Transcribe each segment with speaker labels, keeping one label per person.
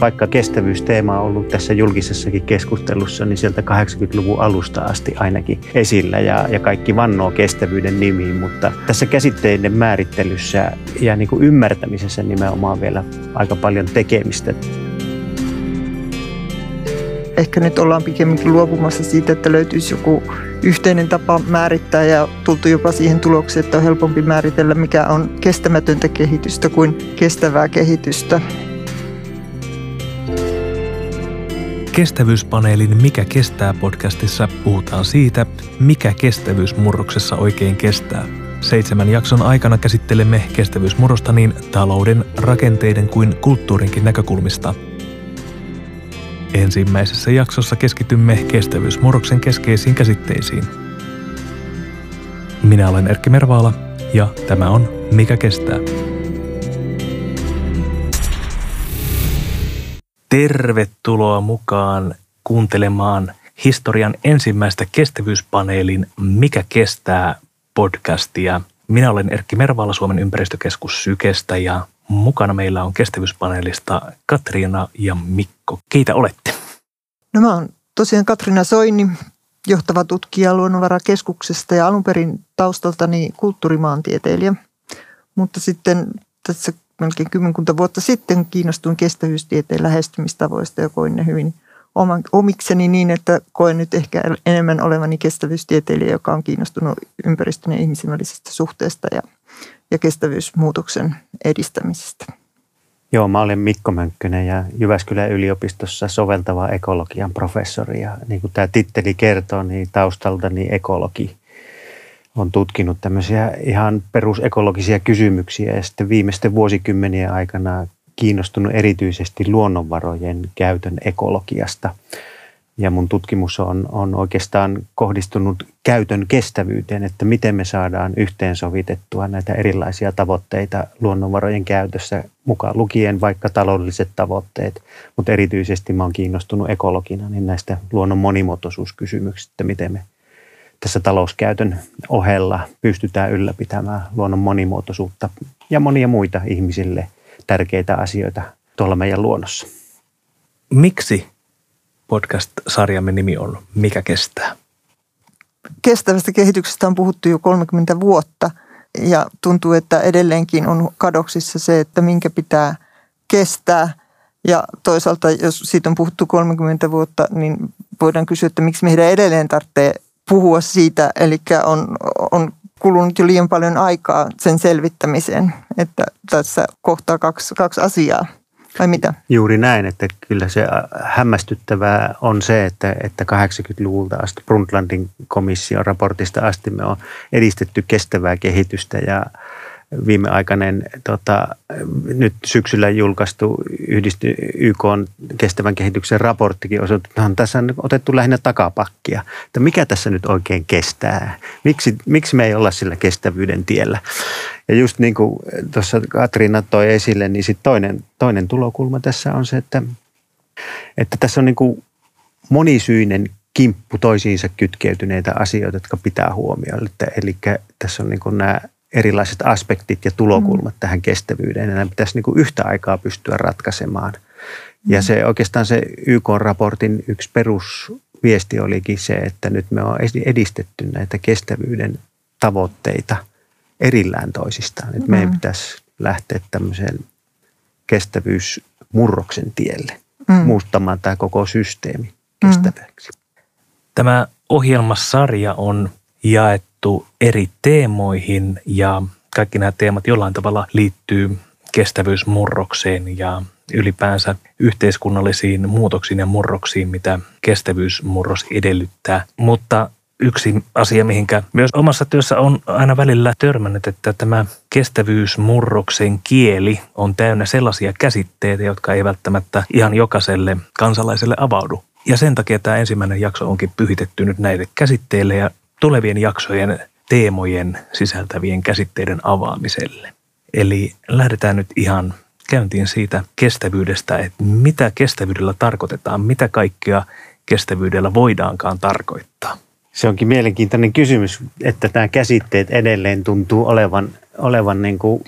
Speaker 1: Vaikka kestävyysteema on ollut tässä julkisessakin keskustelussa, niin sieltä 80-luvun alusta asti ainakin esillä ja, ja kaikki vannoo kestävyyden nimiin, mutta tässä käsitteiden määrittelyssä ja niin kuin ymmärtämisessä nimenomaan vielä aika paljon tekemistä
Speaker 2: ehkä nyt ollaan pikemminkin luopumassa siitä, että löytyisi joku yhteinen tapa määrittää ja tultu jopa siihen tulokseen, että on helpompi määritellä, mikä on kestämätöntä kehitystä kuin kestävää kehitystä.
Speaker 3: Kestävyyspaneelin Mikä kestää podcastissa puhutaan siitä, mikä kestävyysmurroksessa oikein kestää. Seitsemän jakson aikana käsittelemme kestävyysmurrosta niin talouden, rakenteiden kuin kulttuurinkin näkökulmista – Ensimmäisessä jaksossa keskitymme kestävyysmurroksen keskeisiin käsitteisiin. Minä olen Erkki Mervaala ja tämä on Mikä kestää. Tervetuloa mukaan kuuntelemaan historian ensimmäistä kestävyyspaneelin Mikä kestää podcastia. Minä olen Erkki Mervaala Suomen ympäristökeskus Sykestä ja Mukana meillä on kestävyyspaneelista Katriina ja Mikko. Keitä olette?
Speaker 2: No mä oon tosiaan Katriina Soini, johtava tutkija Luonnonvarakeskuksesta ja alun perin taustaltani kulttuurimaantieteilijä. Mutta sitten tässä melkein kymmenkunta vuotta sitten kiinnostuin kestävyystieteen lähestymistavoista ja koin ne hyvin omikseni niin, että koen nyt ehkä enemmän olevani kestävyystieteilijä, joka on kiinnostunut ympäristön ja ihmisen välisestä suhteesta ja ja kestävyysmuutoksen edistämisestä.
Speaker 1: Joo, mä olen Mikko Mönkkönen ja Jyväskylän yliopistossa soveltava ekologian professori. Ja niin kuin tämä titteli kertoo, niin taustaltani ekologi on tutkinut tämmöisiä ihan perusekologisia kysymyksiä ja sitten viimeisten vuosikymmenien aikana kiinnostunut erityisesti luonnonvarojen käytön ekologiasta – ja mun tutkimus on, on oikeastaan kohdistunut käytön kestävyyteen, että miten me saadaan yhteensovitettua näitä erilaisia tavoitteita luonnonvarojen käytössä, mukaan lukien vaikka taloudelliset tavoitteet, mutta erityisesti mä oon kiinnostunut ekologina niin näistä luonnon monimuotoisuuskysymyksistä, miten me tässä talouskäytön ohella pystytään ylläpitämään luonnon monimuotoisuutta ja monia muita ihmisille tärkeitä asioita tuolla meidän luonnossa.
Speaker 3: Miksi podcast-sarjamme nimi on Mikä kestää?
Speaker 2: Kestävästä kehityksestä on puhuttu jo 30 vuotta ja tuntuu, että edelleenkin on kadoksissa se, että minkä pitää kestää. Ja toisaalta, jos siitä on puhuttu 30 vuotta, niin voidaan kysyä, että miksi meidän edelleen tarvitsee puhua siitä. Eli on, on kulunut jo liian paljon aikaa sen selvittämiseen, että tässä kohtaa kaksi, kaksi asiaa. Vai mitä?
Speaker 1: Juuri näin, että kyllä se hämmästyttävää on se, että, että 80-luvulta asti Brundtlandin komission raportista asti me on edistetty kestävää kehitystä ja viimeaikainen tota, nyt syksyllä julkaistu yhdisty, YK on kestävän kehityksen raporttikin osoittaa, että on tässä on otettu lähinnä takapakkia. Että mikä tässä nyt oikein kestää? Miksi, miksi me ei olla sillä kestävyyden tiellä? Ja just niin kuin tuossa Katriina toi esille, niin sit toinen, toinen tulokulma tässä on se, että, että tässä on niin kuin monisyinen kimppu toisiinsa kytkeytyneitä asioita, jotka pitää huomioida. Eli tässä on niin kuin nämä erilaiset aspektit ja tulokulmat mm. tähän kestävyyteen. Ja nämä pitäisi niin kuin yhtä aikaa pystyä ratkaisemaan. Mm. Ja se oikeastaan se YK-raportin yksi perusviesti olikin se, että nyt me on edistetty näitä kestävyyden tavoitteita erillään toisistaan. Että mm. meidän pitäisi lähteä tämmöiseen kestävyysmurroksen tielle, mm. muuttamaan tämä koko systeemi kestäväksi.
Speaker 3: Tämä ohjelmasarja on jaettu eri teemoihin ja kaikki nämä teemat jollain tavalla liittyy kestävyysmurrokseen ja ylipäänsä yhteiskunnallisiin muutoksiin ja murroksiin, mitä kestävyysmurros edellyttää. Mutta yksi asia, mihinkä myös omassa työssä on aina välillä törmännyt, että tämä kestävyysmurroksen kieli on täynnä sellaisia käsitteitä, jotka ei välttämättä ihan jokaiselle kansalaiselle avaudu. Ja sen takia tämä ensimmäinen jakso onkin pyhitetty nyt näille käsitteille ja tulevien jaksojen teemojen sisältävien käsitteiden avaamiselle. Eli lähdetään nyt ihan käyntiin siitä kestävyydestä, että mitä kestävyydellä tarkoitetaan, mitä kaikkea kestävyydellä voidaankaan tarkoittaa.
Speaker 1: Se onkin mielenkiintoinen kysymys, että nämä käsitteet edelleen tuntuu olevan, olevan niin kuin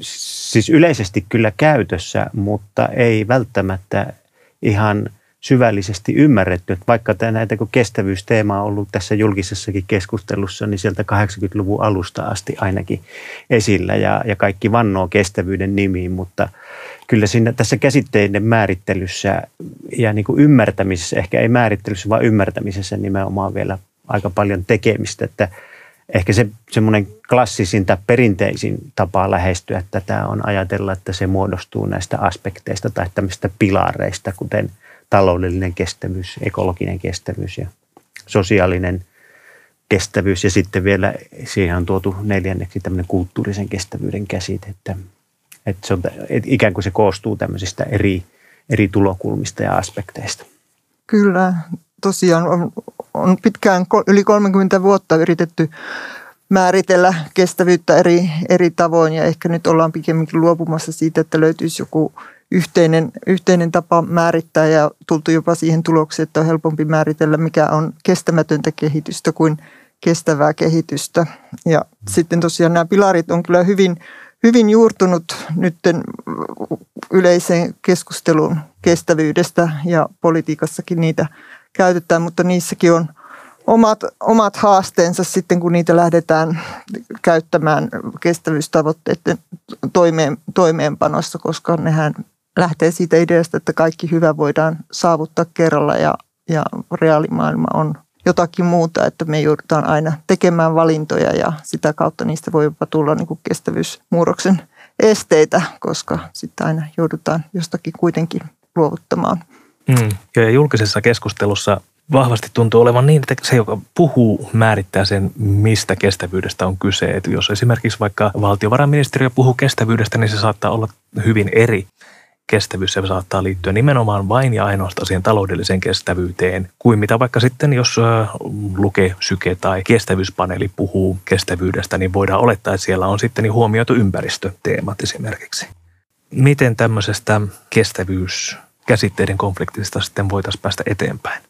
Speaker 1: siis yleisesti kyllä käytössä, mutta ei välttämättä ihan syvällisesti ymmärretty, että vaikka tämä näitä kun kestävyysteema on ollut tässä julkisessakin keskustelussa, niin sieltä 80-luvun alusta asti ainakin esillä ja, ja kaikki vannoo kestävyyden nimiin, mutta kyllä siinä tässä käsitteiden määrittelyssä ja niin kuin ymmärtämisessä, ehkä ei määrittelyssä, vaan ymmärtämisessä nimenomaan vielä aika paljon tekemistä, että ehkä se semmoinen klassisin tai perinteisin tapa lähestyä tätä on ajatella, että se muodostuu näistä aspekteista tai tämmöistä pilareista, kuten taloudellinen kestävyys, ekologinen kestävyys ja sosiaalinen kestävyys. Ja sitten vielä siihen on tuotu neljänneksi tämmöinen kulttuurisen kestävyyden käsite, että, että, se on, että ikään kuin se koostuu tämmöisistä eri, eri tulokulmista ja aspekteista.
Speaker 2: Kyllä, tosiaan on, on pitkään, yli 30 vuotta yritetty määritellä kestävyyttä eri, eri tavoin ja ehkä nyt ollaan pikemminkin luopumassa siitä, että löytyisi joku yhteinen, yhteinen tapa määrittää ja tultu jopa siihen tulokseen, että on helpompi määritellä, mikä on kestämätöntä kehitystä kuin kestävää kehitystä. Ja sitten tosiaan nämä pilarit on kyllä hyvin, hyvin juurtunut nytten yleiseen keskusteluun kestävyydestä ja politiikassakin niitä käytetään, mutta niissäkin on omat, omat haasteensa sitten, kun niitä lähdetään käyttämään kestävyystavoitteiden toimeen, toimeenpanossa, koska nehän lähtee siitä ideasta, että kaikki hyvä voidaan saavuttaa kerralla ja, ja reaalimaailma on jotakin muuta, että me joudutaan aina tekemään valintoja ja sitä kautta niistä voi jopa tulla niin kuin kestävyysmuuroksen esteitä, koska sitten aina joudutaan jostakin kuitenkin luovuttamaan.
Speaker 3: Mm. Ja julkisessa keskustelussa vahvasti tuntuu olevan niin, että se, joka puhuu, määrittää sen, mistä kestävyydestä on kyse. Että jos esimerkiksi vaikka valtiovarainministeriö puhuu kestävyydestä, niin se saattaa olla hyvin eri kestävyys se saattaa liittyä nimenomaan vain ja ainoastaan siihen taloudelliseen kestävyyteen, kuin mitä vaikka sitten, jos luke, syke tai kestävyyspaneeli puhuu kestävyydestä, niin voidaan olettaa, että siellä on sitten huomioitu ympäristöteemat esimerkiksi. Miten tämmöisestä kestävyyskäsitteiden konfliktista sitten voitaisiin päästä eteenpäin?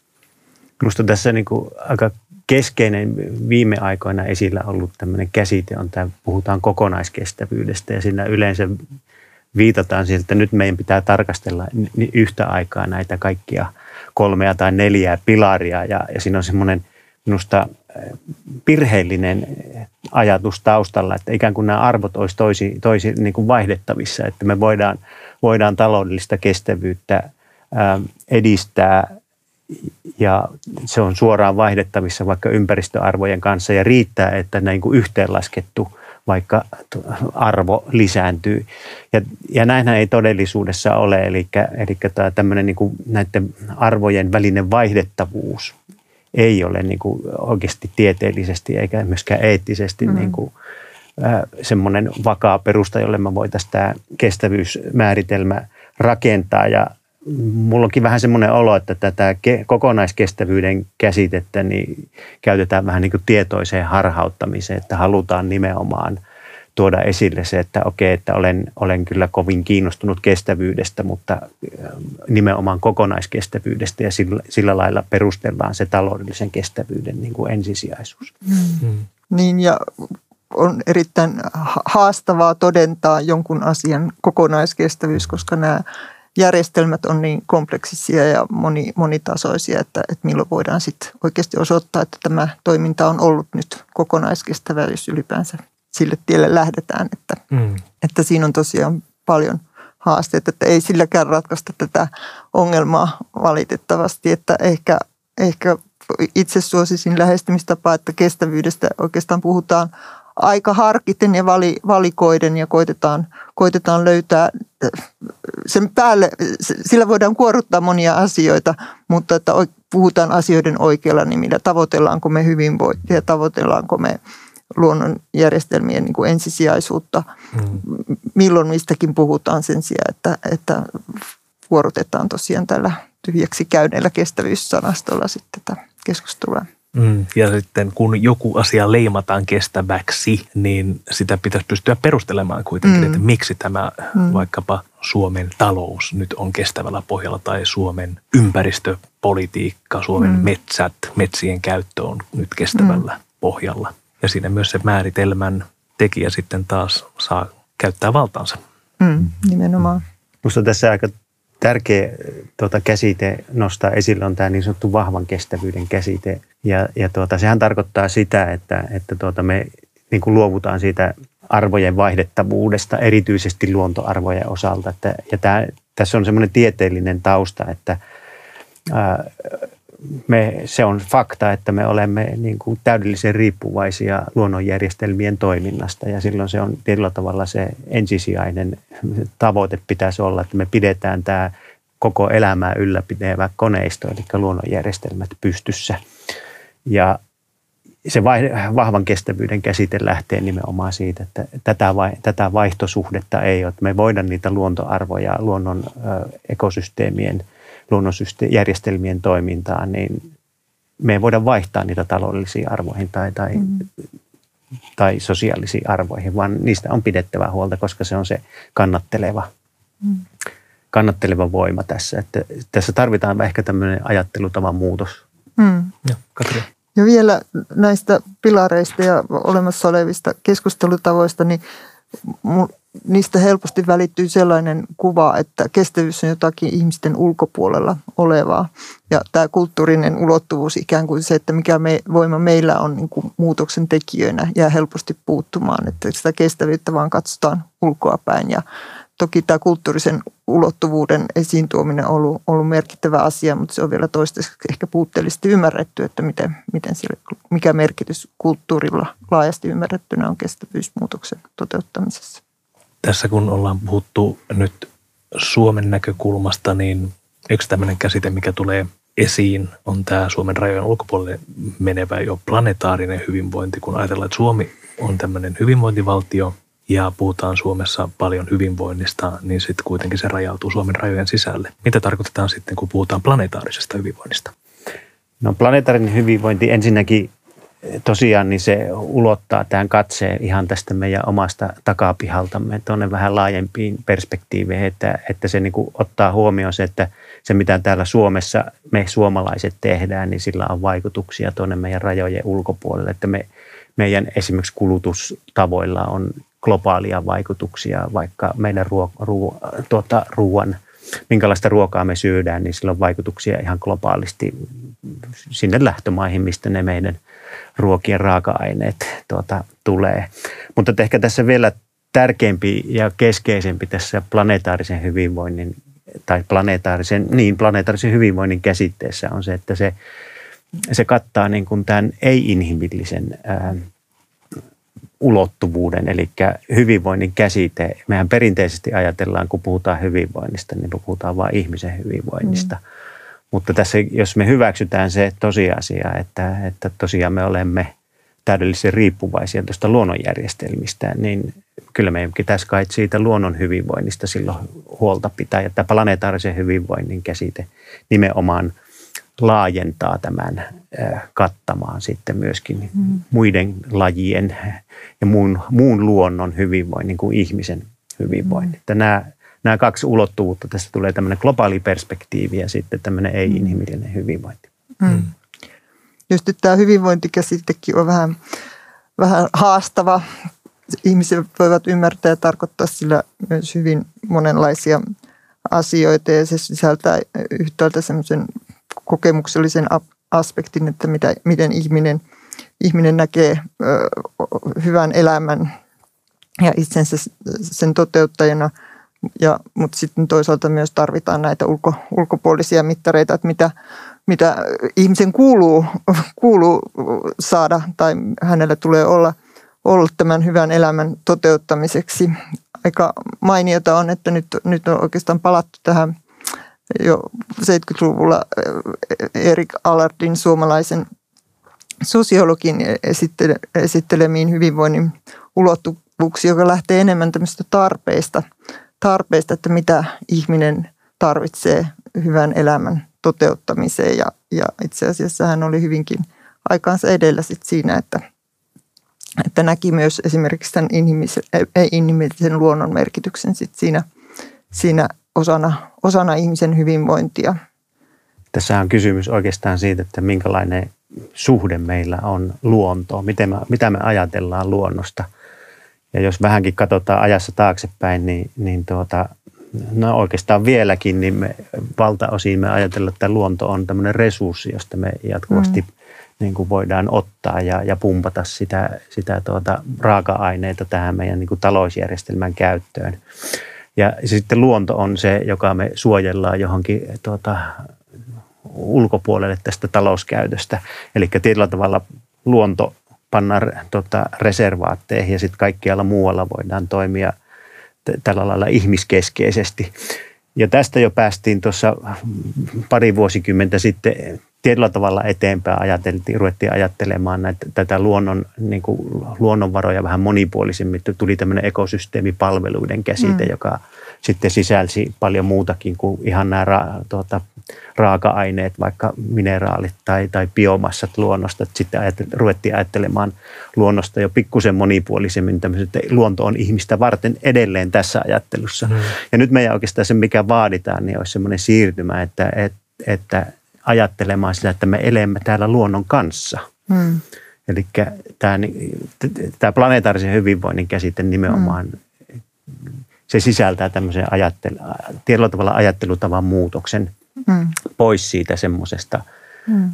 Speaker 1: Minusta tässä niin kuin aika keskeinen viime aikoina esillä ollut tämmöinen käsite on tämä, puhutaan kokonaiskestävyydestä ja siinä yleensä viitataan siihen, että nyt meidän pitää tarkastella yhtä aikaa näitä kaikkia kolmea tai neljää pilaria. Ja, ja siinä on semmoinen minusta virheellinen ajatus taustalla, että ikään kuin nämä arvot olisi toisi, toisi niin kuin vaihdettavissa, että me voidaan, voidaan taloudellista kestävyyttä edistää ja se on suoraan vaihdettavissa vaikka ympäristöarvojen kanssa ja riittää, että näin kuin yhteenlaskettu vaikka arvo lisääntyy. Ja, ja näinhän ei todellisuudessa ole, eli, eli tämmöinen niin kuin näiden arvojen välinen vaihdettavuus ei ole niin kuin oikeasti tieteellisesti eikä myöskään eettisesti mm. niin kuin, äh, semmoinen vakaa perusta, jolle me voitaisiin tämä kestävyysmääritelmä rakentaa. Ja mulla onkin vähän semmoinen olo, että tätä kokonaiskestävyyden käsitettä niin käytetään vähän niin kuin tietoiseen harhauttamiseen, että halutaan nimenomaan tuoda esille se, että okei, että olen, olen kyllä kovin kiinnostunut kestävyydestä, mutta äh, nimenomaan kokonaiskestävyydestä ja sillä, sillä lailla perustellaan se taloudellisen kestävyyden niin kuin ensisijaisuus.
Speaker 2: Hmm. Niin ja on erittäin haastavaa todentaa jonkun asian kokonaiskestävyys, koska nämä järjestelmät on niin kompleksisia ja moni, monitasoisia, että, että milloin voidaan sitten oikeasti osoittaa, että tämä toiminta on ollut nyt kokonaiskestävä, jos ylipäänsä sille tielle lähdetään. Että, mm. että siinä on tosiaan paljon haasteita, että ei silläkään ratkaista tätä ongelmaa valitettavasti, että ehkä, ehkä itse suosisin lähestymistapaa, että kestävyydestä oikeastaan puhutaan aika harkiten ja vali, valikoiden ja koitetaan, koitetaan löytää sen päälle, sillä voidaan kuoruttaa monia asioita, mutta että puhutaan asioiden oikealla nimillä. Tavoitellaanko me hyvinvointia, tavoitellaanko me luonnon järjestelmien niin kuin ensisijaisuutta, hmm. milloin mistäkin puhutaan sen sijaan, että, että vuorotetaan tosiaan tällä tyhjäksi käyneellä kestävyyssanastolla sitten tätä keskustelua.
Speaker 3: Mm, ja sitten kun joku asia leimataan kestäväksi, niin sitä pitäisi pystyä perustelemaan kuitenkin, mm. että miksi tämä mm. vaikkapa Suomen talous nyt on kestävällä pohjalla tai Suomen ympäristöpolitiikka, Suomen mm. metsät, metsien käyttö on nyt kestävällä mm. pohjalla. Ja siinä myös se määritelmän tekijä sitten taas saa käyttää valtaansa.
Speaker 2: Mm, nimenomaan.
Speaker 1: Minusta tässä aika tärkeä tuota, käsite nostaa esille on tämä niin sanottu vahvan kestävyyden käsite. Ja, ja tuota, sehän tarkoittaa sitä, että, että tuota, me niin kuin luovutaan siitä arvojen vaihdettavuudesta, erityisesti luontoarvojen osalta. Että, ja tämä, tässä on semmoinen tieteellinen tausta, että ää, me, se on fakta, että me olemme niin kuin täydellisen riippuvaisia luonnonjärjestelmien toiminnasta ja silloin se on tietyllä tavalla se ensisijainen tavoite pitäisi olla, että me pidetään tämä koko elämää ylläpidevä koneisto, eli luonnonjärjestelmät pystyssä. Ja se vahvan kestävyyden käsite lähtee nimenomaan siitä, että tätä, vai, tätä vaihtosuhdetta ei ole. Että me voidaan niitä luontoarvoja, luonnon ekosysteemien – luonnonjärjestelmien toimintaan, niin me ei voida vaihtaa niitä taloudellisiin arvoihin tai, tai, mm. tai sosiaalisiin arvoihin, vaan niistä on pidettävä huolta, koska se on se kannatteleva, mm. kannatteleva voima tässä. Että tässä tarvitaan ehkä tämmöinen ajattelutavan muutos.
Speaker 2: Mm. Ja, Katri. ja vielä näistä pilareista ja olemassa olevista keskustelutavoista, niin niistä helposti välittyy sellainen kuva, että kestävyys on jotakin ihmisten ulkopuolella olevaa. Ja tämä kulttuurinen ulottuvuus ikään kuin se, että mikä me, voima meillä on niin kuin muutoksen tekijöinä, jää helposti puuttumaan. Että sitä kestävyyttä vaan katsotaan ulkoapäin. Ja toki tämä kulttuurisen ulottuvuuden esiin tuominen on ollut, ollut merkittävä asia, mutta se on vielä toistaiseksi ehkä puutteellisesti ymmärretty, että miten, miten sille, mikä merkitys kulttuurilla laajasti ymmärrettynä on kestävyysmuutoksen toteuttamisessa
Speaker 3: tässä kun ollaan puhuttu nyt Suomen näkökulmasta, niin yksi tämmöinen käsite, mikä tulee esiin, on tämä Suomen rajojen ulkopuolelle menevä jo planetaarinen hyvinvointi. Kun ajatellaan, että Suomi on tämmöinen hyvinvointivaltio ja puhutaan Suomessa paljon hyvinvoinnista, niin sitten kuitenkin se rajautuu Suomen rajojen sisälle. Mitä tarkoitetaan sitten, kun puhutaan planetaarisesta hyvinvoinnista?
Speaker 1: No planetaarinen hyvinvointi ensinnäkin tosiaan niin se ulottaa tämän katseen ihan tästä meidän omasta takapihaltamme tuonne vähän laajempiin perspektiiveihin, että, että se niin ottaa huomioon se, että se mitä täällä Suomessa me suomalaiset tehdään, niin sillä on vaikutuksia tuonne meidän rajojen ulkopuolelle, että me, meidän esimerkiksi kulutustavoilla on globaalia vaikutuksia, vaikka meidän ruo, ruo, tuota, ruoan, minkälaista ruokaa me syödään, niin sillä on vaikutuksia ihan globaalisti sinne lähtömaihin, mistä ne meidän – ruokien raaka-aineet tuota, tulee. Mutta ehkä tässä vielä tärkeämpi ja keskeisempi tässä planetaarisen hyvinvoinnin tai planetaarisen, niin planetaarisen hyvinvoinnin käsitteessä on se, että se, se kattaa niin kuin tämän ei-inhimillisen ää, ulottuvuuden, eli hyvinvoinnin käsite. Mehän perinteisesti ajatellaan, kun puhutaan hyvinvoinnista, niin puhutaan vain ihmisen hyvinvoinnista. Mm. Mutta tässä, jos me hyväksytään se tosiasia, että, että tosiaan me olemme täydellisen riippuvaisia tuosta luonnonjärjestelmistä, niin kyllä meidän pitäisi kai siitä luonnon hyvinvoinnista silloin huolta pitää. Ja tämä planetaarisen hyvinvoinnin käsite nimenomaan laajentaa tämän kattamaan sitten myöskin mm. muiden lajien ja muun, muun luonnon hyvinvoinnin kuin ihmisen hyvinvoinnin. Mm. Että nämä nämä kaksi ulottuvuutta. Tässä tulee tämmöinen globaali perspektiivi ja sitten tämmöinen ei-inhimillinen hyvinvointi. Mm.
Speaker 2: Just nyt tämä hyvinvointikäsitekin on vähän, vähän haastava. Ihmiset voivat ymmärtää ja tarkoittaa sillä myös hyvin monenlaisia asioita ja se sisältää yhtäältä semmoisen kokemuksellisen aspektin, että mitä, miten ihminen, ihminen näkee ö, hyvän elämän ja itsensä sen toteuttajana – ja, mutta sitten toisaalta myös tarvitaan näitä ulko, ulkopuolisia mittareita, että mitä, mitä ihmisen kuuluu, kuuluu saada tai hänellä tulee olla, olla tämän hyvän elämän toteuttamiseksi. Aika mainiota on, että nyt, nyt on oikeastaan palattu tähän jo 70-luvulla Erik Allardin suomalaisen sosiologin esittele, esittelemiin hyvinvoinnin ulottuvuuksiin, joka lähtee enemmän tämmöistä tarpeista – tarpeista, että mitä ihminen tarvitsee hyvän elämän toteuttamiseen. Ja, ja itse asiassa hän oli hyvinkin aikaansa edellä sit siinä, että, että näki myös esimerkiksi tämän inhimillisen, inhimillisen luonnon merkityksen sit siinä, siinä osana, osana ihmisen hyvinvointia.
Speaker 1: Tässä on kysymys oikeastaan siitä, että minkälainen suhde meillä on luontoon, miten me, mitä me ajatellaan luonnosta – Ja jos vähänkin katsotaan ajassa taaksepäin, niin, niin tuota, no oikeastaan vieläkin, niin me valtaosiin me ajatellaan, että luonto on tämmöinen resurssi, josta me jatkuvasti mm. niin kuin voidaan ottaa ja, ja pumpata sitä, sitä tuota, raaka-aineita tähän meidän niin kuin talousjärjestelmän käyttöön. Ja sitten luonto on se, joka me suojellaan johonkin tuota, ulkopuolelle tästä talouskäytöstä. Eli tietyllä tavalla luonto pannaan tota, reservaatteihin ja sitten kaikkialla muualla voidaan toimia tällä lailla ihmiskeskeisesti. Ja tästä jo päästiin tuossa pari vuosikymmentä sitten tietyllä tavalla eteenpäin ajateltiin, ruvettiin ajattelemaan näitä, tätä luonnon, niin kuin, luonnonvaroja vähän monipuolisemmin. Tuli tämmöinen ekosysteemipalveluiden käsite, mm. joka sitten sisälsi paljon muutakin kuin ihan nämä ra, tuota, raaka-aineet, vaikka mineraalit tai, tai biomassat luonnosta. Sitten ajattel, ruvettiin ajattelemaan luonnosta jo pikkusen monipuolisemmin, että luonto on ihmistä varten edelleen tässä ajattelussa. Mm. Ja nyt meidän oikeastaan se, mikä vaaditaan, niin olisi semmoinen siirtymä, että, että, että ajattelemaan sitä, että me elämme täällä luonnon kanssa. Mm. Eli tämä, tämä planetaarisen hyvinvoinnin käsite nimenomaan, mm. se sisältää tämmöisen ajattelu, tietyllä tavalla ajattelutavan muutoksen mm. pois siitä semmoisesta mm.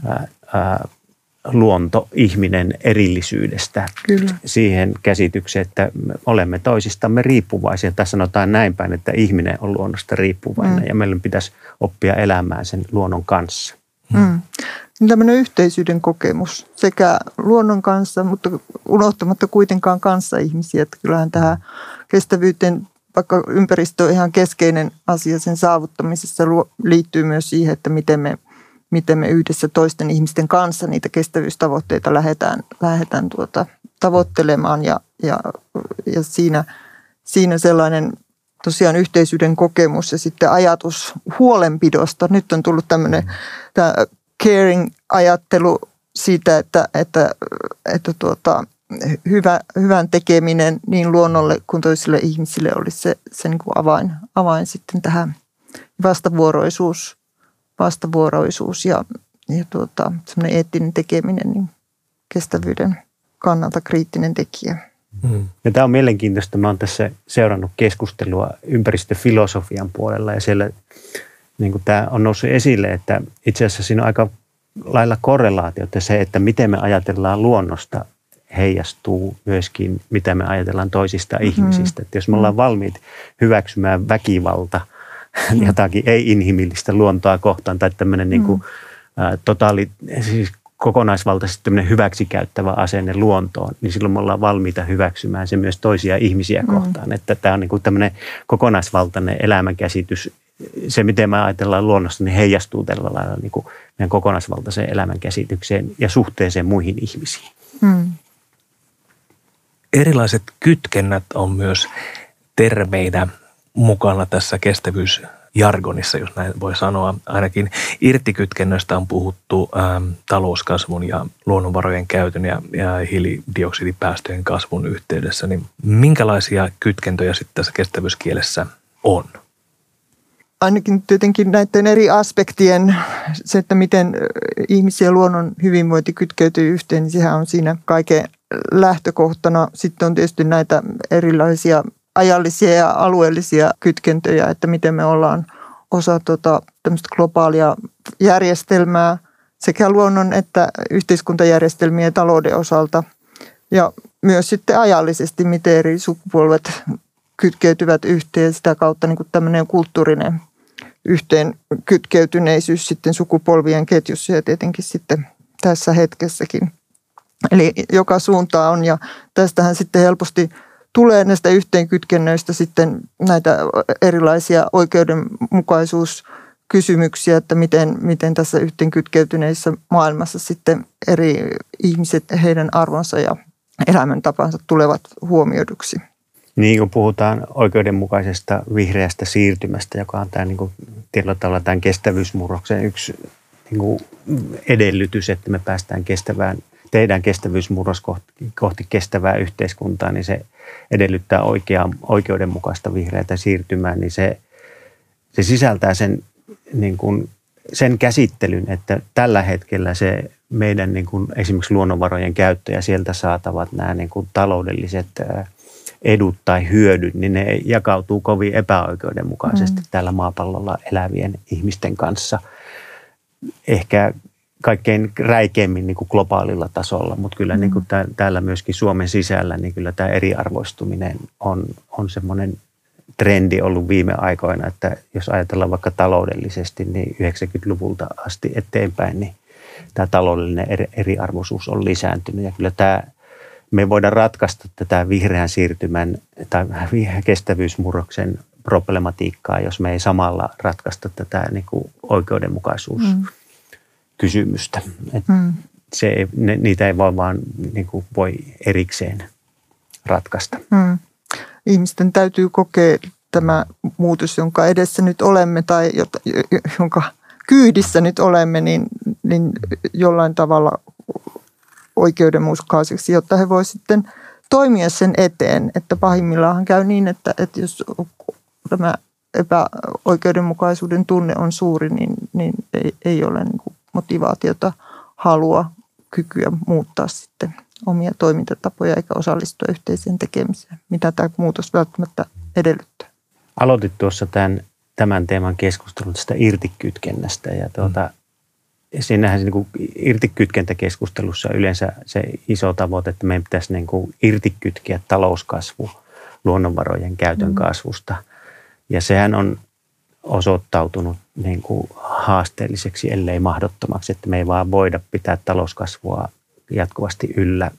Speaker 1: luonto-ihminen erillisyydestä Kyllä. siihen käsitykseen, että me olemme toisistamme riippuvaisia. Tässä sanotaan näin päin, että ihminen on luonnosta riippuvainen mm. ja meidän pitäisi oppia elämään sen luonnon kanssa. Mm.
Speaker 2: Niin tämmöinen yhteisyyden kokemus sekä luonnon kanssa, mutta unohtamatta kuitenkaan kanssa ihmisiä. Että kyllähän tähän kestävyyteen, vaikka ympäristö on ihan keskeinen asia sen saavuttamisessa, liittyy myös siihen, että miten me, miten me yhdessä toisten ihmisten kanssa niitä kestävyystavoitteita lähdetään, lähdetään tuota, tavoittelemaan. Ja, ja, ja siinä, siinä sellainen tosiaan yhteisyyden kokemus ja sitten ajatus huolenpidosta. Nyt on tullut tämmöinen tämä caring-ajattelu siitä, että, että, että tuota, hyvä, hyvän tekeminen niin luonnolle kuin toisille ihmisille olisi se, se niin kuin avain, avain sitten tähän vastavuoroisuus, vastavuoroisuus ja, ja tuota, semmoinen eettinen tekeminen niin kestävyyden kannalta kriittinen tekijä.
Speaker 1: Mm. Ja tämä on mielenkiintoista. Mä oon tässä seurannut keskustelua ympäristöfilosofian puolella ja siellä niin kuin tämä on noussut esille, että itse asiassa siinä on aika lailla korrelaatiota se, että miten me ajatellaan luonnosta heijastuu myöskin, mitä me ajatellaan toisista mm-hmm. ihmisistä. Että jos me ollaan valmiit hyväksymään väkivalta, mm. jotakin ei-inhimillistä luontoa kohtaan tai tämmöinen niin kuin, mm. ä, totaali, siis kokonaisvaltaisesti tämmöinen hyväksikäyttävä asenne luontoon, niin silloin me ollaan valmiita hyväksymään se myös toisia ihmisiä mm. kohtaan. Että tämä on niin kuin tämmöinen kokonaisvaltainen elämänkäsitys. Se, miten me ajatellaan luonnosta, niin heijastuu tällä lailla niin kuin meidän kokonaisvaltaiseen elämänkäsitykseen ja suhteeseen muihin ihmisiin. Mm.
Speaker 3: Erilaiset kytkennät on myös terveinä mukana tässä kestävyys jargonissa, jos näin voi sanoa. Ainakin irtikytkennöstä on puhuttu ähm, talouskasvun ja luonnonvarojen käytön ja, ja hiilidioksidipäästöjen kasvun yhteydessä. Niin minkälaisia kytkentöjä sitten tässä kestävyyskielessä on?
Speaker 2: Ainakin tietenkin näiden eri aspektien, se, että miten ihmisiä luonnon hyvinvointi kytkeytyy yhteen, niin sehän on siinä kaiken lähtökohtana. Sitten on tietysti näitä erilaisia ajallisia ja alueellisia kytkentöjä, että miten me ollaan osa tota, tämmöistä globaalia järjestelmää sekä luonnon että yhteiskuntajärjestelmien ja talouden osalta. Ja myös sitten ajallisesti, miten eri sukupolvet kytkeytyvät yhteen sitä kautta niin kuin tämmöinen kulttuurinen yhteen kytkeytyneisyys sitten sukupolvien ketjussa ja tietenkin sitten tässä hetkessäkin. Eli joka suunta on ja tästähän sitten helposti – tulee näistä yhteenkytkennöistä sitten näitä erilaisia oikeudenmukaisuuskysymyksiä, että miten, miten tässä yhteenkytkeytyneissä maailmassa sitten eri ihmiset, heidän arvonsa ja elämäntapansa tulevat huomioiduksi.
Speaker 1: Niin kun puhutaan oikeudenmukaisesta vihreästä siirtymästä, joka on tämä niin kuin, tietyllä tavalla tämän kestävyysmurroksen yksi niin kuin edellytys, että me päästään kestävään, teidän kestävyysmurros kohti, kohti kestävää yhteiskuntaa, niin se – edellyttää oikeaa, oikeudenmukaista vihreätä siirtymää, niin se, se sisältää sen, niin kuin, sen käsittelyn, että tällä hetkellä se meidän niin kuin, esimerkiksi luonnonvarojen käyttö ja sieltä saatavat nämä niin kuin, taloudelliset edut tai hyödyt, niin ne jakautuu kovin epäoikeudenmukaisesti mm. täällä maapallolla elävien ihmisten kanssa. Ehkä kaikkein räikeimmin niin kuin globaalilla tasolla, mutta kyllä mm. niin kuin täällä myöskin Suomen sisällä, niin kyllä tämä eriarvoistuminen on, on semmoinen trendi ollut viime aikoina, että jos ajatellaan vaikka taloudellisesti, niin 90-luvulta asti eteenpäin, niin tämä taloudellinen eriarvoisuus on lisääntynyt ja kyllä tämä me voidaan ratkaista tätä vihreän siirtymän tai kestävyysmurroksen problematiikkaa, jos me ei samalla ratkaista tätä niin kuin oikeudenmukaisuuskysymystä. Mm. Mm. Se, ne, niitä ei voi vaan niin kuin voi erikseen ratkaista. Mm.
Speaker 2: Ihmisten täytyy kokea tämä muutos, jonka edessä nyt olemme tai jota, jonka kyydissä nyt olemme, niin, niin jollain tavalla oikeudenmukaiseksi, jotta he voisivat sitten toimia sen eteen. Että pahimmillaan käy niin, että, että jos tämä epäoikeudenmukaisuuden tunne on suuri, niin, niin ei, ei ole niin kuin motivaatiota, halua, kykyä muuttaa sitten omia toimintatapoja eikä osallistua yhteiseen tekemiseen, mitä tämä muutos välttämättä edellyttää.
Speaker 1: Aloitit tuossa tämän, tämän teeman keskustelun tästä irtikytkennästä ja tuota, mm siinähän se niin kuin irtikytkentäkeskustelussa yleensä se iso tavoite, että meidän pitäisi niin kuin irtikytkeä talouskasvu luonnonvarojen käytön mm. kasvusta. Ja sehän on osoittautunut niin kuin haasteelliseksi, ellei mahdottomaksi, että me ei vaan voida pitää talouskasvua jatkuvasti yllä.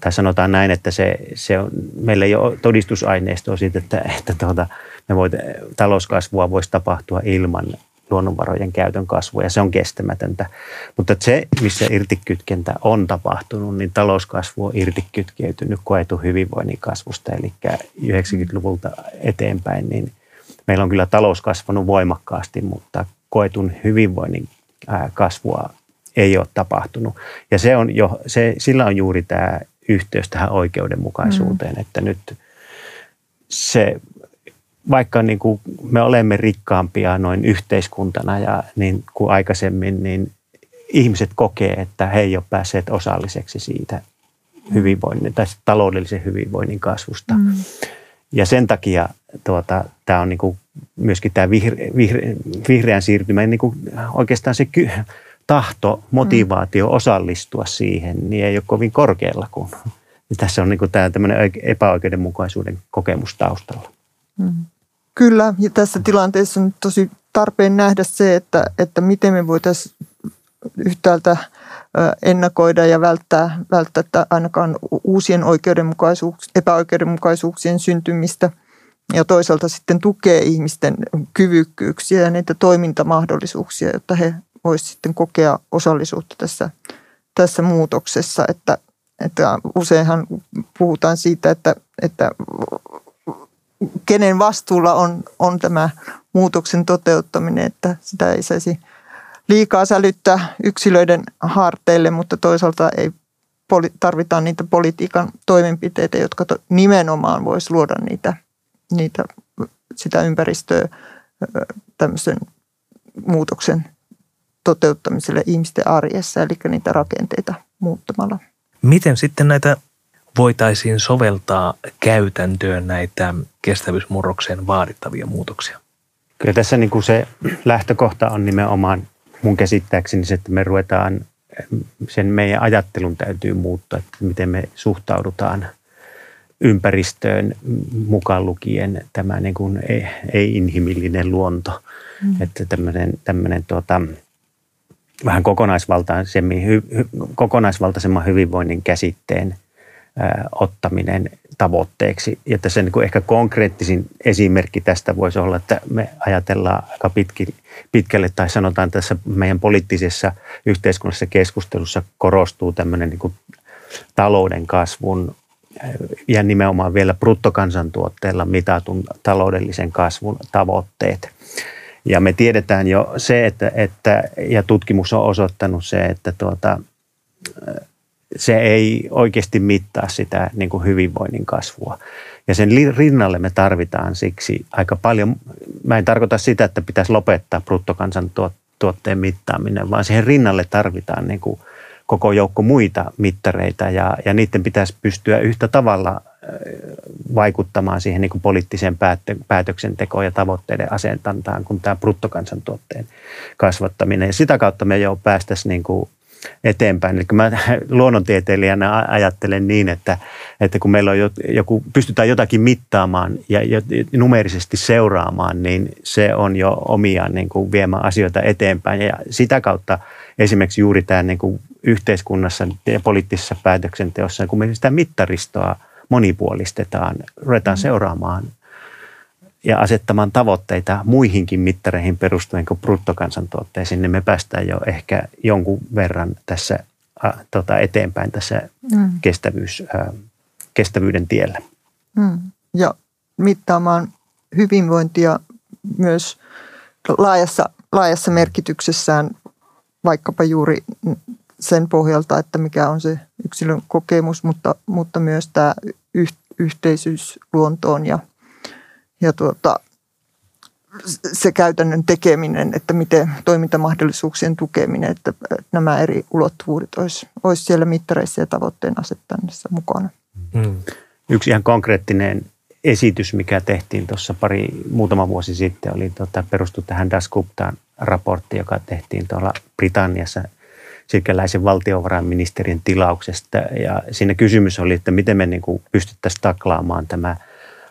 Speaker 1: Tai sanotaan näin, että se, se on, meillä ei ole todistusaineistoa siitä, että, että tuota, me voit, talouskasvua voisi tapahtua ilman luonnonvarojen käytön kasvu ja se on kestämätöntä. Mutta se, missä irtikytkentä on tapahtunut, niin talouskasvu on irtikytkeytynyt koetu hyvinvoinnin kasvusta. Eli 90-luvulta eteenpäin, niin meillä on kyllä talous kasvanut voimakkaasti, mutta koetun hyvinvoinnin kasvua ei ole tapahtunut. Ja se on jo, se, sillä on juuri tämä yhteys tähän oikeudenmukaisuuteen, mm. että nyt se vaikka niin kuin me olemme rikkaampia noin yhteiskuntana ja niin kuin aikaisemmin, niin ihmiset kokee, että he ei ole päässeet osalliseksi siitä hyvinvoinnin tai taloudellisen hyvinvoinnin kasvusta. Mm. Ja sen takia tuota, tämä on niin kuin myöskin tämä vihre, vihre, vihreän siirtymän niin kuin oikeastaan se ky, tahto, motivaatio mm. osallistua siihen, niin ei ole kovin korkealla kuin tässä on niin kuin tämä epäoikeudenmukaisuuden kokemus taustalla.
Speaker 2: Mm. Kyllä, ja tässä tilanteessa on tosi tarpeen nähdä se, että, että miten me voitaisiin yhtäältä ennakoida ja välttää, välttää ainakaan uusien oikeudenmukaisuuks, epäoikeudenmukaisuuksien syntymistä ja toisaalta sitten tukee ihmisten kyvykkyyksiä ja niitä toimintamahdollisuuksia, jotta he voisivat sitten kokea osallisuutta tässä, tässä muutoksessa. Että, että useinhan puhutaan siitä, että, että kenen vastuulla on, on tämä muutoksen toteuttaminen, että sitä ei saisi liikaa sälyttää yksilöiden harteille, mutta toisaalta ei tarvitaan niitä politiikan toimenpiteitä, jotka nimenomaan voisi luoda niitä, niitä, sitä ympäristöä tämmöisen muutoksen toteuttamiselle ihmisten arjessa, eli niitä rakenteita muuttamalla.
Speaker 3: Miten sitten näitä voitaisiin soveltaa käytäntöön näitä kestävyysmurrokseen vaadittavia muutoksia?
Speaker 1: Kyllä tässä niin kuin se lähtökohta on nimenomaan mun käsittääkseni se, että me ruvetaan, sen meidän ajattelun täytyy muuttaa, että miten me suhtaudutaan ympäristöön mukaan lukien tämä niin kuin ei-inhimillinen luonto. Mm. Että tämmöinen, tämmöinen tuota, vähän kokonaisvaltaisemmin, hy, kokonaisvaltaisemman hyvinvoinnin käsitteen ottaminen tavoitteeksi. Ja tässä niin kuin ehkä konkreettisin esimerkki tästä voisi olla, että me ajatellaan aika pitkälle, tai sanotaan tässä meidän poliittisessa yhteiskunnassa keskustelussa korostuu tämmöinen niin kuin talouden kasvun ja nimenomaan vielä bruttokansantuotteella mitatun taloudellisen kasvun tavoitteet. Ja me tiedetään jo se, että, että ja tutkimus on osoittanut se, että tuota, se ei oikeasti mittaa sitä niin kuin hyvinvoinnin kasvua. Ja sen rinnalle me tarvitaan siksi aika paljon, mä en tarkoita sitä, että pitäisi lopettaa bruttokansantuotteen mittaaminen, vaan siihen rinnalle tarvitaan niin kuin koko joukko muita mittareita ja, ja niiden pitäisi pystyä yhtä tavalla vaikuttamaan siihen niin kuin poliittiseen päätöksentekoon ja tavoitteiden asentantaan kuin tämä bruttokansantuotteen kasvattaminen. Ja sitä kautta me jo päästäisiin niin kuin eteenpäin. Eli mä luonnontieteilijänä ajattelen niin, että, että kun meillä on joku, pystytään jotakin mittaamaan ja numerisesti seuraamaan, niin se on jo omiaan niin kuin viemään asioita eteenpäin. Ja sitä kautta esimerkiksi juuri tämä niin kuin yhteiskunnassa ja poliittisessa päätöksenteossa, kun me sitä mittaristoa monipuolistetaan, ruvetaan mm. seuraamaan ja asettamaan tavoitteita muihinkin mittareihin perustuen kuin bruttokansantuotteisiin, niin me päästään jo ehkä jonkun verran tässä äh, tota, eteenpäin tässä mm. kestävyys, äh, kestävyyden tiellä.
Speaker 2: Mm. Ja mittaamaan hyvinvointia myös laajassa, laajassa merkityksessään vaikkapa juuri sen pohjalta, että mikä on se yksilön kokemus, mutta, mutta myös tämä yhteisyys luontoon ja, ja tuota, se käytännön tekeminen, että miten toimintamahdollisuuksien tukeminen, että nämä eri ulottuvuudet olisi, olisi siellä mittareissa ja tavoitteen asettamisessa mukana.
Speaker 1: Hmm. Yksi ihan konkreettinen esitys, mikä tehtiin tuossa pari, muutama vuosi sitten, oli tota, perustu tähän Dasguptaan raportti, joka tehtiin tuolla Britanniassa – sikäläisen valtiovarainministerin tilauksesta. Ja siinä kysymys oli, että miten me niin pystyttäisiin taklaamaan tämä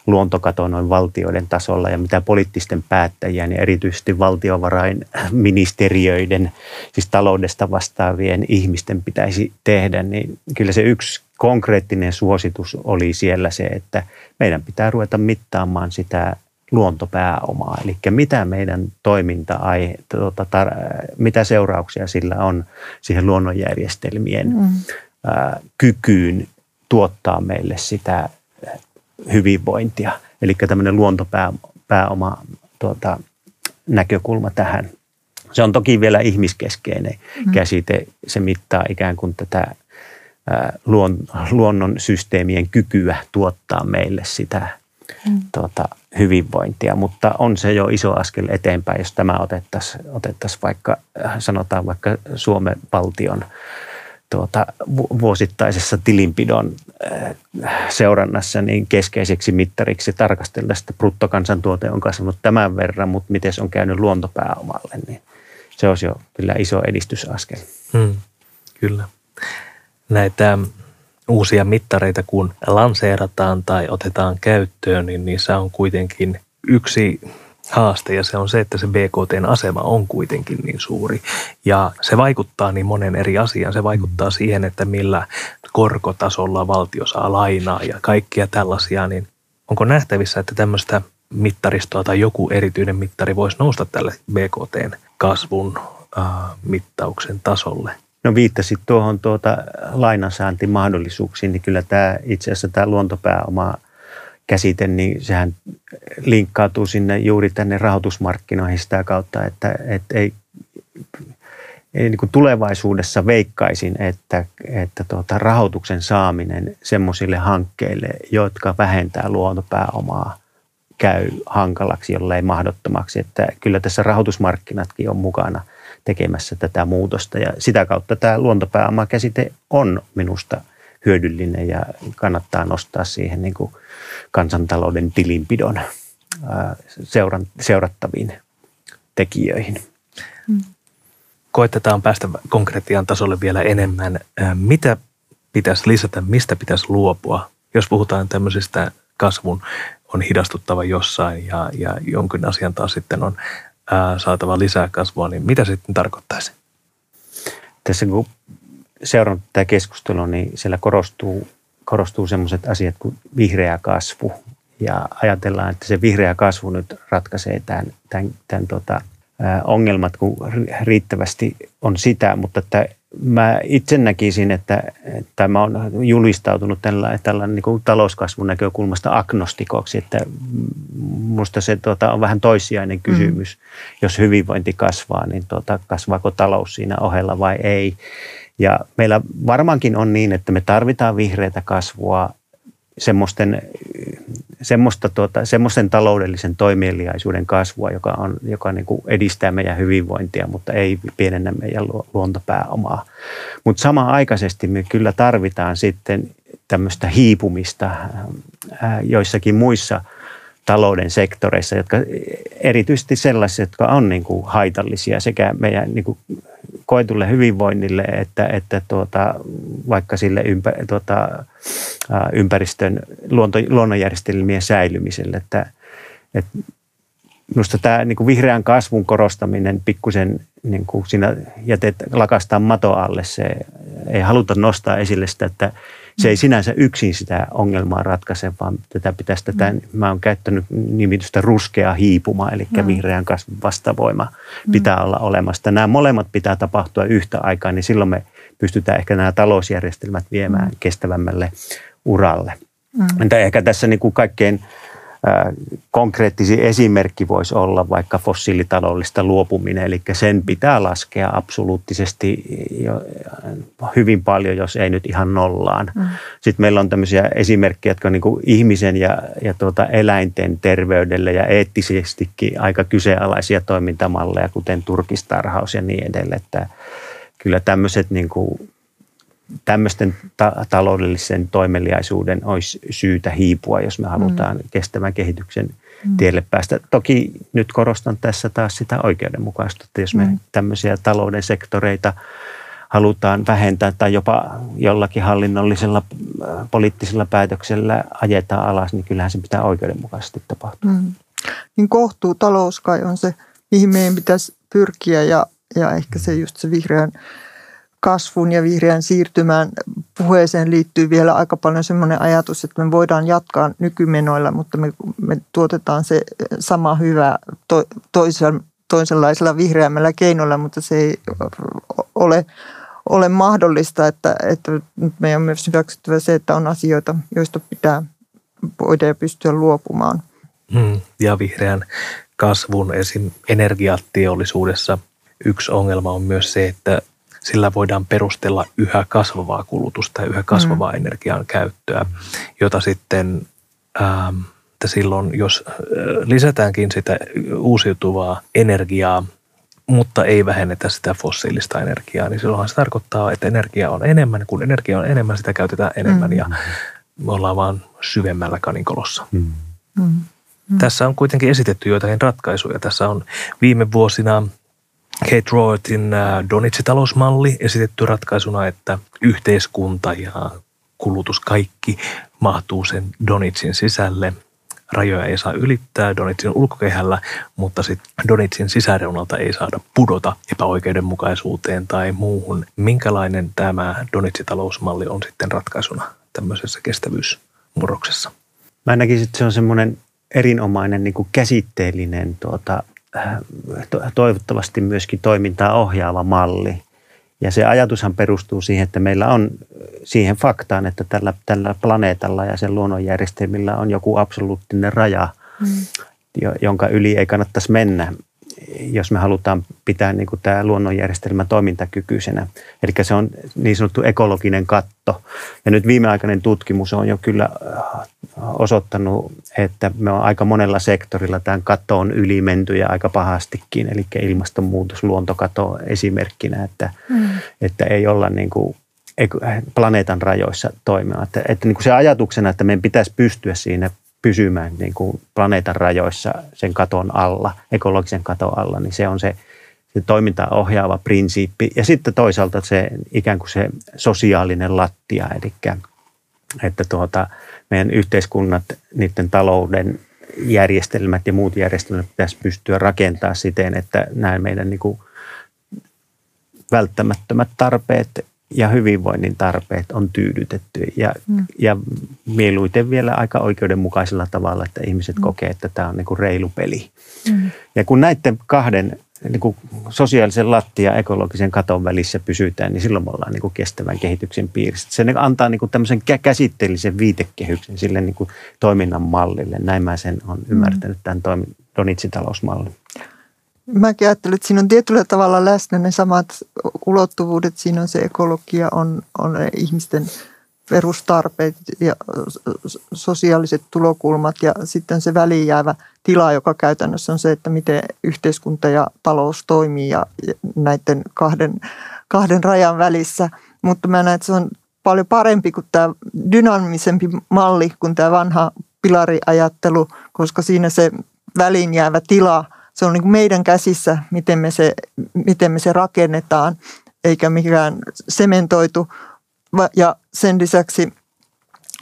Speaker 1: luontokato noin valtioiden tasolla ja mitä poliittisten päättäjien ja erityisesti valtiovarainministeriöiden, siis taloudesta vastaavien ihmisten pitäisi tehdä, niin kyllä se yksi konkreettinen suositus oli siellä se, että meidän pitää ruveta mittaamaan sitä luontopääomaa, eli mitä meidän toiminta, tuota, tar, mitä seurauksia sillä on siihen luonnonjärjestelmien mm. ää, kykyyn tuottaa meille sitä hyvinvointia. Eli tämmöinen luontopääoma tuota, näkökulma tähän. Se on toki vielä ihmiskeskeinen mm. käsite. Se mittaa ikään kuin tätä luon, luonnon systeemien kykyä tuottaa meille sitä tuota, hyvinvointia, mutta on se jo iso askel eteenpäin, jos tämä otettaisiin otettais vaikka, äh, sanotaan vaikka Suomen valtion tuota, vuosittaisessa tilinpidon äh, seurannassa niin keskeiseksi mittariksi tarkastella, että bruttokansantuote on kasvanut tämän verran, mutta miten se on käynyt luontopääomalle, niin se olisi jo kyllä iso edistysaskel. Hmm,
Speaker 3: kyllä. Näitä uusia mittareita kun lanseerataan tai otetaan käyttöön, niin niissä on kuitenkin yksi haaste ja se on se, että se BKTn asema on kuitenkin niin suuri ja se vaikuttaa niin monen eri asiaan. Se vaikuttaa mm. siihen, että millä korkotasolla valtio saa lainaa ja kaikkia tällaisia, niin onko nähtävissä, että tämmöistä mittaristoa tai joku erityinen mittari voisi nousta tälle BKTn kasvun äh, mittauksen tasolle?
Speaker 1: No viittasit tuohon tuota lainansaantimahdollisuuksiin, niin kyllä tämä itse asiassa tämä luontopääoma käsite, niin sehän linkkautuu sinne juuri tänne rahoitusmarkkinoihin sitä kautta, että, että ei, ei niin kuin tulevaisuudessa veikkaisin, että, että tuota, rahoituksen saaminen semmoisille hankkeille, jotka vähentää luontopääomaa, käy hankalaksi, jollei mahdottomaksi. Että kyllä tässä rahoitusmarkkinatkin on mukana – tekemässä tätä muutosta. Ja sitä kautta tämä luontopääomakäsite on minusta hyödyllinen ja kannattaa nostaa siihen niin kuin kansantalouden tilinpidon seuran, seurattaviin tekijöihin. Mm.
Speaker 3: Koitetaan päästä konkretian tasolle vielä enemmän. Mitä pitäisi lisätä, mistä pitäisi luopua, jos puhutaan tämmöisestä kasvun on hidastuttava jossain ja, ja jonkin asian taas sitten on saatava lisää kasvua, niin mitä sitten tarkoittaisi?
Speaker 1: Tässä kun seurannut tätä keskustelua, niin siellä korostuu, korostuu sellaiset asiat kuin vihreä kasvu. Ja ajatellaan, että se vihreä kasvu nyt ratkaisee tämän, tämän, tämän tota, ongelmat, kun riittävästi on sitä, mutta että mä itse näkisin, että, että mä oon julistautunut tällä, tällä niin kuin talouskasvun näkökulmasta agnostikoksi, että musta se tuota, on vähän toissijainen mm. kysymys. Mm. Jos hyvinvointi kasvaa, niin tuota, kasvaako talous siinä ohella vai ei. Ja meillä varmaankin on niin, että me tarvitaan vihreätä kasvua semmoisten, semmoista tuota, semmoisten taloudellisen toimeliaisuuden kasvua, joka, on, joka niin kuin edistää meidän hyvinvointia, mutta ei pienennä meidän luontopääomaa. Mutta samanaikaisesti me kyllä tarvitaan sitten tämmöistä hiipumista joissakin muissa talouden sektoreissa, jotka erityisesti sellaisia, jotka on niin kuin haitallisia sekä meidän niin kuin koetulle hyvinvoinnille että, että tuota, vaikka sille ympä, tuota, ympäristön luonto, luonnonjärjestelmien säilymiselle. Että, että minusta tämä niin kuin vihreän kasvun korostaminen pikkusen niin kuin siinä jätet lakastaa mato alle. Se ei haluta nostaa esille sitä, että se ei sinänsä yksin sitä ongelmaa ratkaise, vaan tätä pitäisi tätä, mm. mä oon käyttänyt nimitystä ruskea hiipuma, eli mm. vihreän kasvun vastavoima mm. pitää olla olemassa. Nämä molemmat pitää tapahtua yhtä aikaa, niin silloin me pystytään ehkä nämä talousjärjestelmät viemään mm. kestävämmälle uralle. Mm. Ehkä tässä niin kuin kaikkein konkreettisin esimerkki voisi olla vaikka fossiilitaloudellista luopuminen, eli sen pitää laskea absoluuttisesti jo hyvin paljon, jos ei nyt ihan nollaan. Mm. Sitten meillä on tämmöisiä esimerkkejä, jotka on niin ihmisen ja, ja tuota eläinten terveydelle ja eettisestikin aika kyseenalaisia toimintamalleja, kuten turkistarhaus ja niin edelleen. Että kyllä tämmöiset niin kuin tämmöisten ta- taloudellisen toimeliaisuuden olisi syytä hiipua, jos me halutaan mm. kestävän kehityksen mm. tielle päästä. Toki nyt korostan tässä taas sitä oikeudenmukaisuutta, jos me mm. tämmöisiä talouden sektoreita halutaan vähentää tai jopa jollakin hallinnollisella äh, poliittisella päätöksellä ajetaan alas, niin kyllähän se pitää oikeudenmukaisesti tapahtua. Mm.
Speaker 2: Niin kohtuu talous kai on se, mihin meidän pitäisi pyrkiä ja, ja ehkä se just se vihreän kasvun ja vihreän siirtymään puheeseen liittyy vielä aika paljon semmoinen ajatus, että me voidaan jatkaa nykymenoilla, mutta me, me tuotetaan se sama hyvä to, toisen, toisenlaisella vihreämmällä keinolla, mutta se ei ole, ole mahdollista, että, että meidän on myös hyväksyttävä se, että on asioita, joista pitää voida ja pystyä luopumaan.
Speaker 3: Mm, ja vihreän kasvun esim. energiateollisuudessa yksi ongelma on myös se, että sillä voidaan perustella yhä kasvavaa kulutusta ja yhä kasvavaa mm. energian käyttöä, jota sitten ähm, että silloin, jos äh, lisätäänkin sitä uusiutuvaa energiaa, mutta ei vähennetä sitä fossiilista energiaa, niin silloinhan se tarkoittaa, että energia on enemmän. Kun energia on enemmän, sitä käytetään enemmän mm. ja me ollaan vaan syvemmällä kaninkolossa. Mm. Mm. Tässä on kuitenkin esitetty joitakin ratkaisuja. Tässä on viime vuosina Kate Roartin äh, Donitsi-talousmalli esitetty ratkaisuna, että yhteiskunta ja kulutus kaikki mahtuu sen Donitsin sisälle. Rajoja ei saa ylittää Donitsin ulkokehällä, mutta sitten Donitsin sisäreunalta ei saada pudota epäoikeudenmukaisuuteen tai muuhun. Minkälainen tämä Donitsi-talousmalli on sitten ratkaisuna tämmöisessä kestävyysmurroksessa?
Speaker 1: Mä näkisin, että se on semmoinen erinomainen niin kuin käsitteellinen tuota, toivottavasti myöskin toimintaa ohjaava malli. Ja se ajatushan perustuu siihen, että meillä on siihen faktaan, että tällä, tällä planeetalla ja sen luonnonjärjestelmillä on joku absoluuttinen raja, mm. jonka yli ei kannattaisi mennä jos me halutaan pitää niin kuin tämä luonnonjärjestelmä toimintakykyisenä. Eli se on niin sanottu ekologinen katto. Ja nyt viimeaikainen tutkimus on jo kyllä äh, osoittanut, että me on aika monella sektorilla tämän katto on ylimenty ja aika pahastikin. Eli ilmastonmuutos, luontokato esimerkkinä, että, mm. että ei olla niin kuin planeetan rajoissa toimia. Että, että niin kuin se ajatuksena, että meidän pitäisi pystyä siinä pysymään niin kuin planeetan rajoissa sen katon alla, ekologisen katon alla, niin se on se, se toimintaa ohjaava prinsiippi. Ja sitten toisaalta se ikään kuin se sosiaalinen lattia, eli että tuota, meidän yhteiskunnat, niiden talouden järjestelmät ja muut järjestelmät pitäisi pystyä rakentamaan siten, että nämä meidän niin kuin välttämättömät tarpeet ja hyvinvoinnin tarpeet on tyydytetty ja, mm. ja mieluiten vielä aika oikeudenmukaisella tavalla, että ihmiset mm. kokee, että tämä on niin kuin reilu peli. Mm. Ja kun näiden kahden niin kuin sosiaalisen lattia ja ekologisen katon välissä pysytään, niin silloin me ollaan niin kuin kestävän kehityksen piirissä. Se antaa niin kuin tämmöisen käsitteellisen viitekehyksen sille niin kuin toiminnan mallille. Näin mä sen on ymmärtänyt mm. tämän Donitsitalousmallin.
Speaker 2: Mäkin ajattelen, että siinä on tietyllä tavalla läsnä ne samat ulottuvuudet. Siinä on se ekologia, on, on ihmisten perustarpeet ja sosiaaliset tulokulmat ja sitten se väliin jäävä tila, joka käytännössä on se, että miten yhteiskunta ja talous toimii ja näiden kahden, kahden rajan välissä. Mutta mä näen, että se on paljon parempi kuin tämä dynaamisempi malli kuin tämä vanha pilariajattelu, koska siinä se väliin jäävä tila, se on niin kuin meidän käsissä, miten me, se, miten me se rakennetaan, eikä mikään sementoitu. Ja sen lisäksi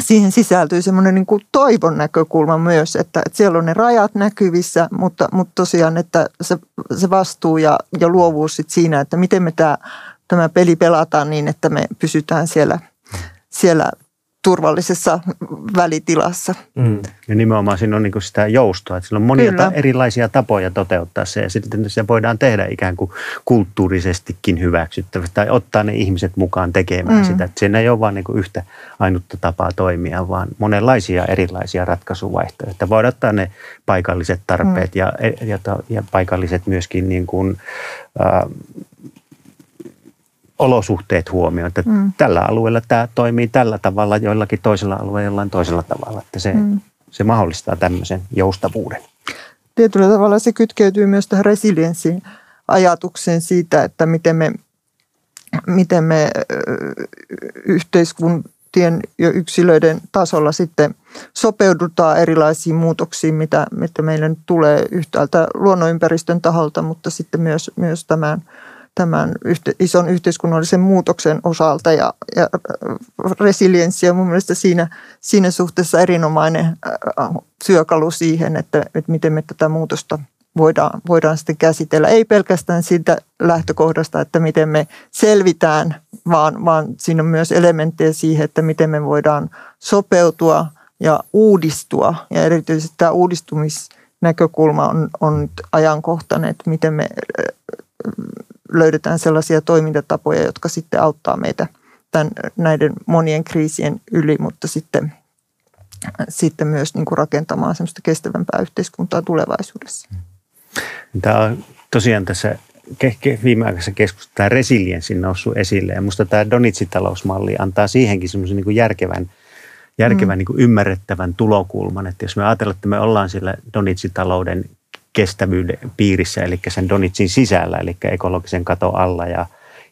Speaker 2: siihen sisältyy semmoinen niin kuin toivon näkökulma myös, että, että siellä on ne rajat näkyvissä, mutta, mutta tosiaan, että se, se vastuu ja, ja luovuus sit siinä, että miten me tämä, tämä peli pelataan niin, että me pysytään siellä, siellä turvallisessa välitilassa. Mm.
Speaker 1: Ja nimenomaan siinä on niin sitä joustoa, että sillä on monia ta- erilaisia tapoja toteuttaa se ja sitten se voidaan tehdä ikään kuin kulttuurisestikin hyväksyttävästi tai ottaa ne ihmiset mukaan tekemään mm. sitä. Että siinä ei ole vain niin yhtä ainutta tapaa toimia, vaan monenlaisia erilaisia ratkaisuvaihtoehtoja. Voidaan ottaa ne paikalliset tarpeet mm. ja, ja, ja paikalliset myöskin niin kuin, äh, olosuhteet huomioon, että mm. tällä alueella tämä toimii tällä tavalla, joillakin toisella alueella jollain toisella tavalla, että se, mm. se mahdollistaa tämmöisen joustavuuden.
Speaker 2: Tietyllä tavalla se kytkeytyy myös tähän resilienssiin ajatukseen siitä, että miten me, miten me yhteiskuntien ja yksilöiden tasolla sitten sopeudutaan erilaisiin muutoksiin, mitä, mitä meille tulee yhtäältä luonnonympäristön taholta, mutta sitten myös, myös tämän – tämän ison yhteiskunnallisen muutoksen osalta ja, ja resilienssi on mun mielestä siinä, siinä suhteessa erinomainen äh, työkalu siihen, että, että miten me tätä muutosta voidaan, voidaan sitten käsitellä. Ei pelkästään siitä lähtökohdasta, että miten me selvitään, vaan, vaan siinä on myös elementtejä siihen, että miten me voidaan sopeutua ja uudistua. Ja erityisesti tämä uudistumisnäkökulma on, on ajankohtainen, että miten me löydetään sellaisia toimintatapoja, jotka sitten auttaa meitä tämän, näiden monien kriisien yli, mutta sitten, sitten myös niin kuin rakentamaan semmoista kestävämpää yhteiskuntaa tulevaisuudessa.
Speaker 1: Tämä on tosiaan tässä viimeaikaisessa keskustelussa tämä resilienssi noussut esille ja minusta tämä Donitsi-talousmalli antaa siihenkin semmoisen niin järkevän, järkevän mm. niin kuin ymmärrettävän tulokulman, että jos me ajatellaan, että me ollaan sillä Donitsi-talouden kestävyyden piirissä, eli sen Donitsin sisällä, eli ekologisen katon alla ja,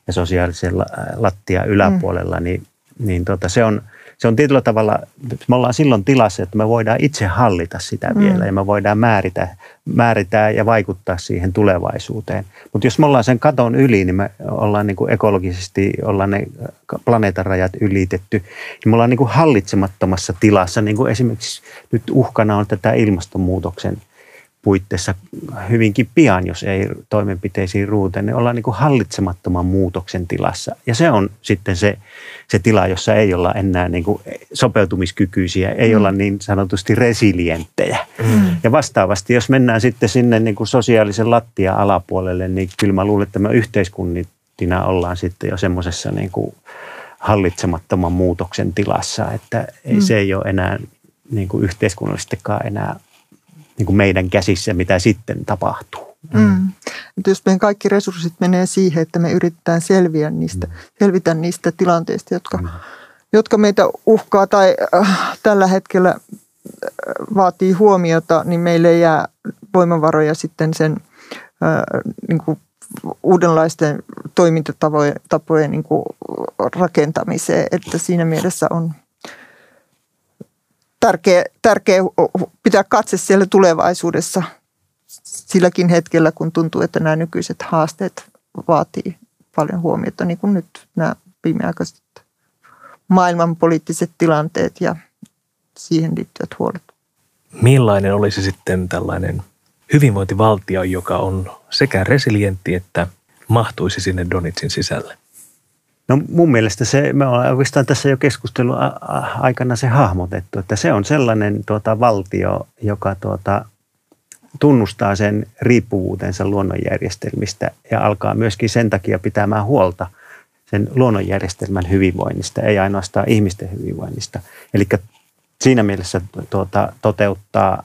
Speaker 1: ja sosiaalisen lattia yläpuolella, mm. niin, niin tota, se, on, se on tietyllä tavalla, me ollaan silloin tilassa, että me voidaan itse hallita sitä mm. vielä ja me voidaan määritä, määritä ja vaikuttaa siihen tulevaisuuteen. Mutta jos me ollaan sen katon yli, niin me ollaan niin kuin ekologisesti, ollaan ne planeetan rajat ylitetty, niin me ollaan niin kuin hallitsemattomassa tilassa, niin kuin esimerkiksi nyt uhkana on tätä ilmastonmuutoksen puitteissa hyvinkin pian, jos ei toimenpiteisiin ruute, niin ollaan niin kuin hallitsemattoman muutoksen tilassa. Ja se on sitten se, se tila, jossa ei olla enää niin kuin sopeutumiskykyisiä, ei mm. olla niin sanotusti resilienttejä. Mm. Ja vastaavasti, jos mennään sitten sinne niin kuin sosiaalisen lattia alapuolelle, niin kyllä mä luulen, että me yhteiskuntina ollaan sitten jo semmoisessa niin kuin hallitsemattoman muutoksen tilassa, että ei, mm. se ei ole enää niin kuin yhteiskunnallisestikaan enää niin kuin meidän käsissä, mitä sitten tapahtuu. Mm.
Speaker 2: Jos meidän kaikki resurssit menee siihen, että me yritetään selviä niistä, mm. selvitä niistä tilanteista, jotka, mm. jotka meitä uhkaa tai äh, tällä hetkellä äh, vaatii huomiota, niin meille ei jää voimavaroja sitten sen äh, niin kuin uudenlaisten toimintatapojen tapojen, niin kuin rakentamiseen. Että siinä mielessä on tärkeä, tärkeä pitää katse siellä tulevaisuudessa silläkin hetkellä, kun tuntuu, että nämä nykyiset haasteet vaatii paljon huomiota, niin kuin nyt nämä viimeaikaiset maailmanpoliittiset tilanteet ja siihen liittyvät huolet.
Speaker 3: Millainen olisi sitten tällainen hyvinvointivaltio, joka on sekä resilientti että mahtuisi sinne Donitsin sisälle?
Speaker 1: No mun mielestä se, me ollaan oikeastaan tässä jo keskustelun aikana se hahmotettu, että se on sellainen tuota, valtio, joka tuota, tunnustaa sen riippuvuutensa luonnonjärjestelmistä ja alkaa myöskin sen takia pitämään huolta sen luonnonjärjestelmän hyvinvoinnista, ei ainoastaan ihmisten hyvinvoinnista. Eli siinä mielessä tuota, toteuttaa,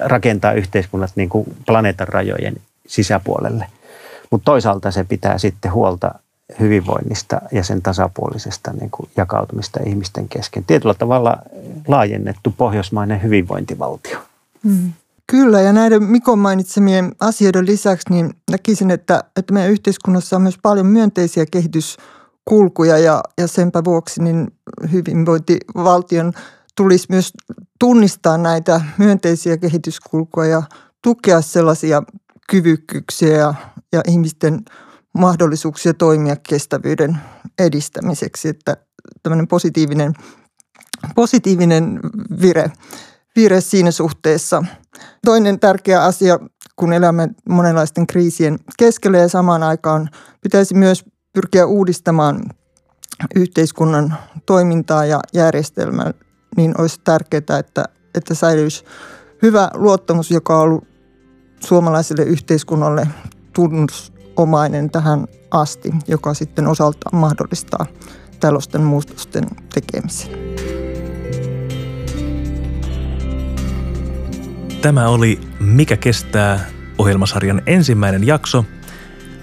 Speaker 1: rakentaa yhteiskunnat niin kuin planeetan rajojen sisäpuolelle. Mutta toisaalta se pitää sitten huolta hyvinvoinnista ja sen tasapuolisesta niin kuin jakautumista ihmisten kesken. Tietyllä tavalla laajennettu pohjoismainen hyvinvointivaltio.
Speaker 2: Mm. Kyllä, ja näiden Mikon mainitsemien asioiden lisäksi niin näkisin, että, että meidän yhteiskunnassa on myös paljon myönteisiä kehitys kehityskulkuja ja, ja senpä vuoksi niin hyvinvointivaltion tulisi myös tunnistaa näitä myönteisiä kehityskulkuja ja tukea sellaisia kyvykkyyksiä ja, ja ihmisten mahdollisuuksia toimia kestävyyden edistämiseksi, että tämmöinen positiivinen, positiivinen vire, vire siinä suhteessa. Toinen tärkeä asia, kun elämme monenlaisten kriisien keskellä ja samaan aikaan pitäisi myös pyrkiä uudistamaan yhteiskunnan toimintaa ja järjestelmää, niin olisi tärkeää, että, että säilyisi hyvä luottamus, joka on ollut suomalaiselle yhteiskunnalle tunnusomainen tähän asti, joka sitten osaltaan mahdollistaa tällaisten muutosten tekemisen.
Speaker 3: Tämä oli Mikä kestää ohjelmasarjan ensimmäinen jakso.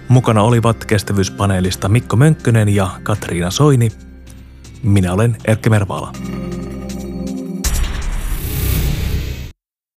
Speaker 3: Mukana olivat kestävyyspaneelista Mikko Mönkkönen ja Katriina Soini. Minä olen Erkki Mervala.